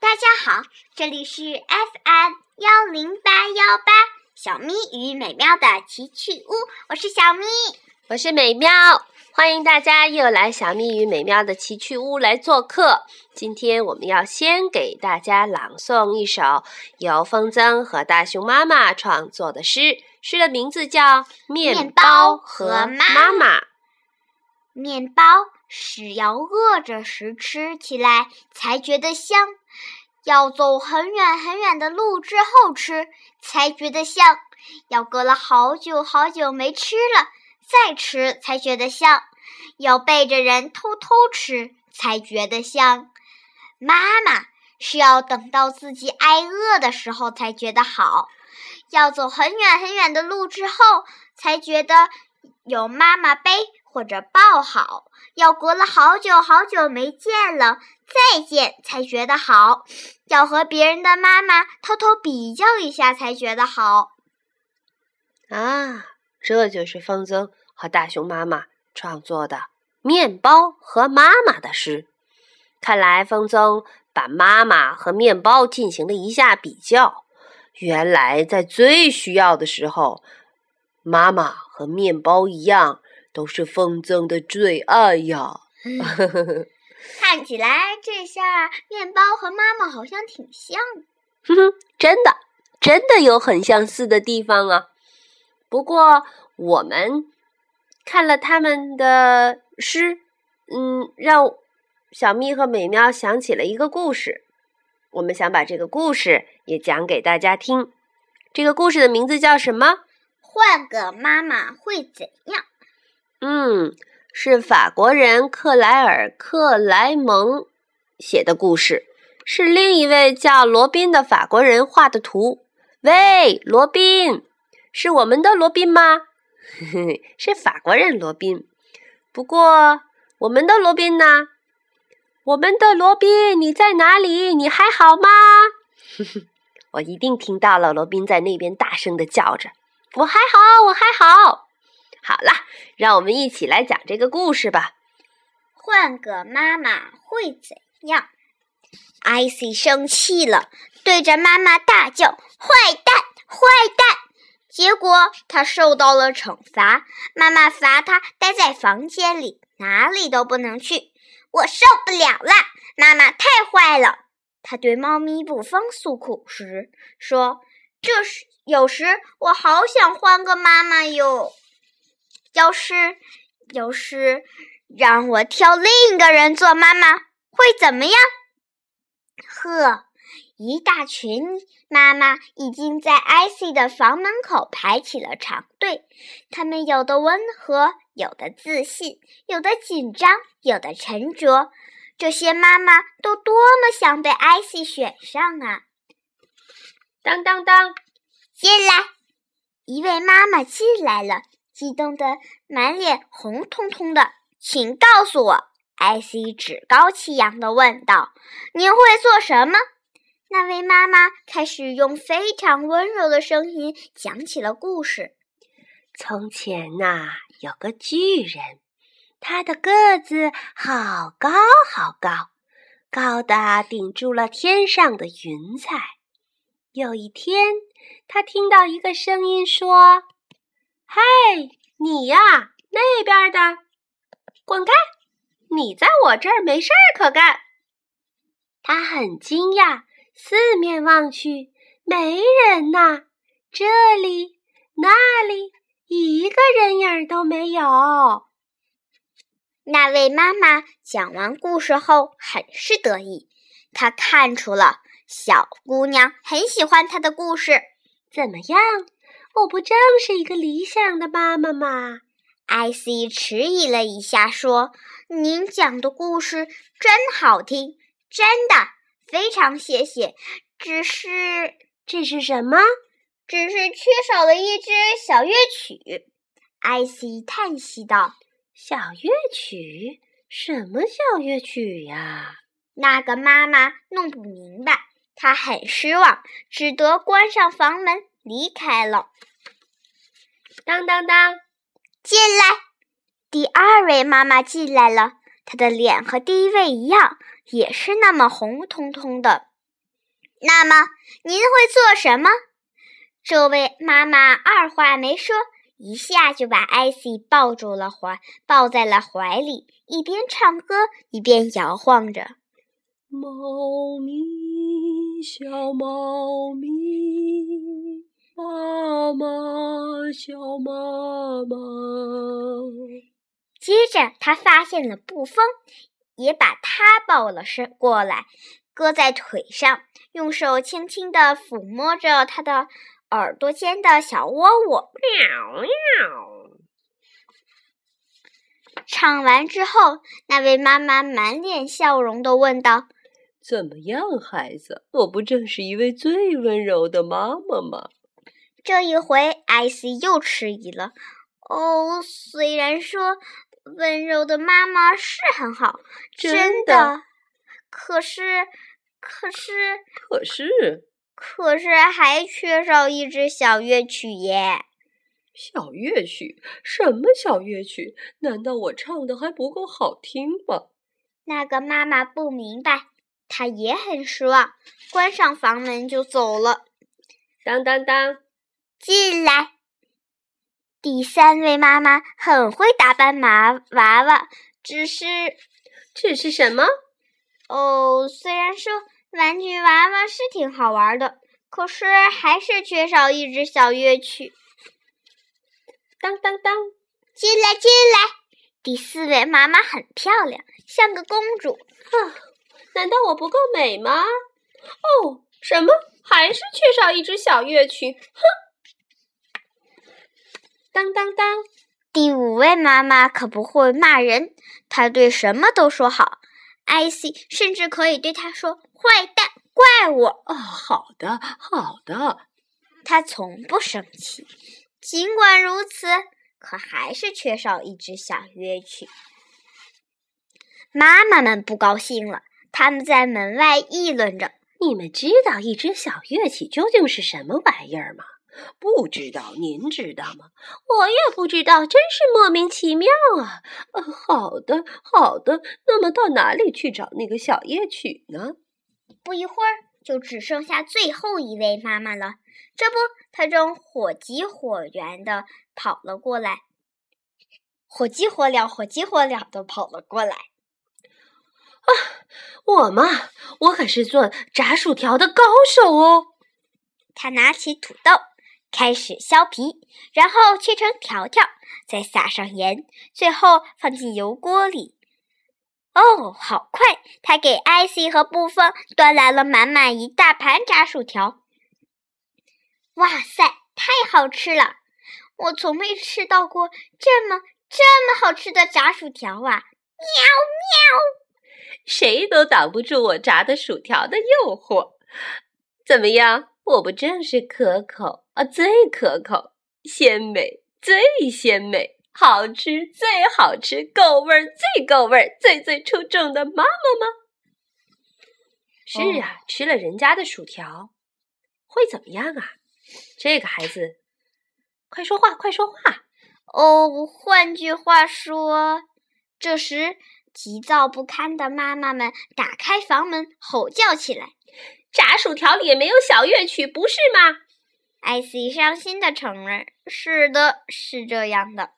大家好，这里是 FM 幺零八幺八小咪与美妙的奇趣屋，我是小咪，我是美妙，欢迎大家又来小咪与美妙的奇趣屋来做客。今天我们要先给大家朗诵一首由风筝和大熊妈妈创作的诗，诗的名字叫《面包和妈妈》。面包是要饿着时吃起来才觉得香，要走很远很远的路之后吃才觉得香，要隔了好久好久没吃了再吃才觉得香，要背着人偷偷吃才觉得香。妈妈是要等到自己挨饿的时候才觉得好，要走很远很远的路之后才觉得有妈妈背。或者抱好，要隔了好久好久没见了，再见才觉得好；要和别人的妈妈偷偷比较一下才觉得好。啊，这就是风筝和大熊妈妈创作的《面包和妈妈》的诗。看来风筝把妈妈和面包进行了一下比较。原来在最需要的时候，妈妈和面包一样。都是风筝的最爱呀！看起来这下面包和妈妈好像挺像。哼哼，真的，真的有很相似的地方啊。不过我们看了他们的诗，嗯，让小蜜和美妙想起了一个故事。我们想把这个故事也讲给大家听。这个故事的名字叫什么？换个妈妈会怎样？嗯，是法国人克莱尔·克莱蒙写的故事，是另一位叫罗宾的法国人画的图。喂，罗宾，是我们的罗宾吗？是法国人罗宾。不过，我们的罗宾呢？我们的罗宾，你在哪里？你还好吗？我一定听到了，罗宾在那边大声的叫着：“我还好，我还好。”好了，让我们一起来讲这个故事吧。换个妈妈会怎样？艾希生气了，对着妈妈大叫：“坏蛋，坏蛋！”结果他受到了惩罚，妈妈罚他待在房间里，哪里都不能去。我受不了了，妈妈太坏了。他对猫咪布方诉苦时说：“这是有时我好想换个妈妈哟。”要是要是让我挑另一个人做妈妈，会怎么样？呵，一大群妈妈已经在艾希的房门口排起了长队。他们有的温和，有的自信，有的紧张，有的沉着。这些妈妈都多么想被艾希选上啊！当当当，进来，一位妈妈进来了。激动得满脸红彤彤的，请告诉我，艾希趾高气扬地问道：“您会做什么？”那位妈妈开始用非常温柔的声音讲起了故事。从前呐，有个巨人，他的个子好高好高，高的顶住了天上的云彩。有一天，他听到一个声音说。嗨，你呀，那边的，滚开！你在我这儿没事儿可干。他很惊讶，四面望去，没人呐，这里那里一个人影都没有。那位妈妈讲完故事后很是得意，她看出了小姑娘很喜欢她的故事。怎么样？我不正是一个理想的妈妈吗？艾希迟疑了一下，说：“您讲的故事真好听，真的非常谢谢。只是，这是什么？只是缺少了一支小乐曲。”艾希叹息道：“小乐曲？什么小乐曲呀？”那个妈妈弄不明白，她很失望，只得关上房门离开了。当当当，进来！第二位妈妈进来了，她的脸和第一位一样，也是那么红彤彤的。那么您会做什么？这位妈妈二话没说，一下就把艾希抱住了怀，抱在了怀里，一边唱歌一边摇晃着。猫咪，小猫咪，妈妈，小妈妈。接着，他发现了布风，也把他抱了身过来，搁在腿上，用手轻轻地抚摸着他的耳朵间的小窝窝。喵喵！唱完之后，那位妈妈满脸笑容地问道：“怎么样，孩子？我不正是一位最温柔的妈妈吗？”这一回，艾希又迟疑了。哦，虽然说温柔的妈妈是很好，真的，可是，可是，可是，可是还缺少一支小乐曲耶。小乐曲？什么小乐曲？难道我唱的还不够好听吗？那个妈妈不明白，她也很失望，关上房门就走了。当当当，进来。第三位妈妈很会打扮麻娃娃，只是，只是什么？哦，虽然说玩具娃娃是挺好玩的，可是还是缺少一支小乐曲。当当当，进来进来！第四位妈妈很漂亮，像个公主。啊，难道我不够美吗？哦，什么？还是缺少一支小乐曲？哼！当当当！第五位妈妈可不会骂人，她对什么都说好。艾希甚至可以对她说：“坏蛋，怪我。”哦，好的，好的。她从不生气。尽管如此，可还是缺少一只小乐曲。妈妈们不高兴了，他们在门外议论着：“你们知道一只小乐器究竟是什么玩意儿吗？”“不知道，您知道吗？”“我也不知道，真是莫名其妙啊！”“呃，好的，好的。那么到哪里去找那个小夜曲呢？”不一会儿，就只剩下最后一位妈妈了。这不，她正火急火燎的跑了过来，火急火燎、火急火燎的跑了过来。啊，我嘛，我可是做炸薯条的高手哦！他拿起土豆，开始削皮，然后切成条条，再撒上盐，最后放进油锅里。哦，好快！他给艾希和布风端来了满满一大盘炸薯条。哇塞，太好吃了！我从没吃到过这么这么好吃的炸薯条啊！喵喵，谁都挡不住我炸的薯条的诱惑。怎么样？我不正是可口啊，最可口、鲜美、最鲜美、好吃、最好吃、够味儿、最够味儿、最最出众的妈妈吗？是啊，吃了人家的薯条会怎么样啊？这个孩子，快说话，快说话！哦，换句话说，这时急躁不堪的妈妈们打开房门，吼叫起来：“炸薯条里也没有小乐曲，不是吗？”艾希伤心的承认：“是的，是这样的。”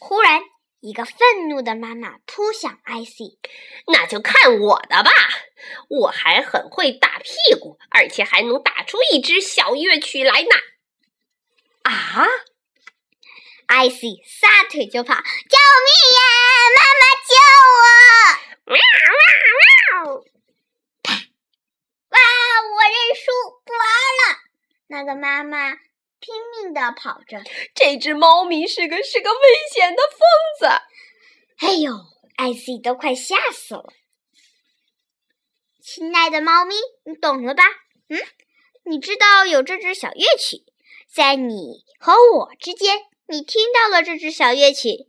忽然，一个愤怒的妈妈扑向艾希：“那就看我的吧！我还很会打屁股，而且还能打出一支小乐曲来呢！”啊！艾希撒腿就跑：“救命呀！妈妈救我！”喵喵喵！啪！哇！我认输，不玩了。那个妈妈拼命的跑着。这只猫咪是个是个危险的疯子。哎呦！艾希都快吓死了。亲爱的猫咪，你懂了吧？嗯，你知道有这支小乐曲，在你和我之间，你听到了这支小乐曲，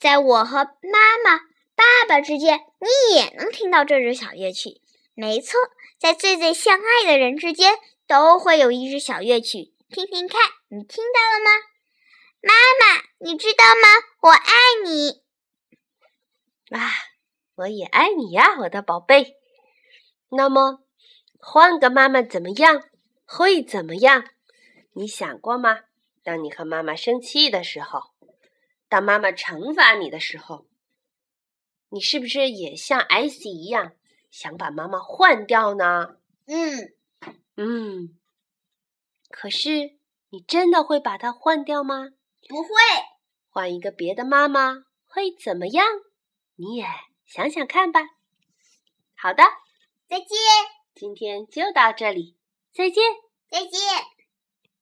在我和妈妈、爸爸之间，你也能听到这支小乐曲。没错，在最最相爱的人之间，都会有一支小乐曲。听听看，你听到了吗？妈妈，你知道吗？我爱你。啊，我也爱你呀，我的宝贝。那么，换个妈妈怎么样？会怎么样？你想过吗？当你和妈妈生气的时候，当妈妈惩罚你的时候，你是不是也像艾希一样想把妈妈换掉呢？嗯嗯。可是，你真的会把它换掉吗？不会。换一个别的妈妈会怎么样？你也想想看吧。好的，再见。今天就到这里，再见，再见。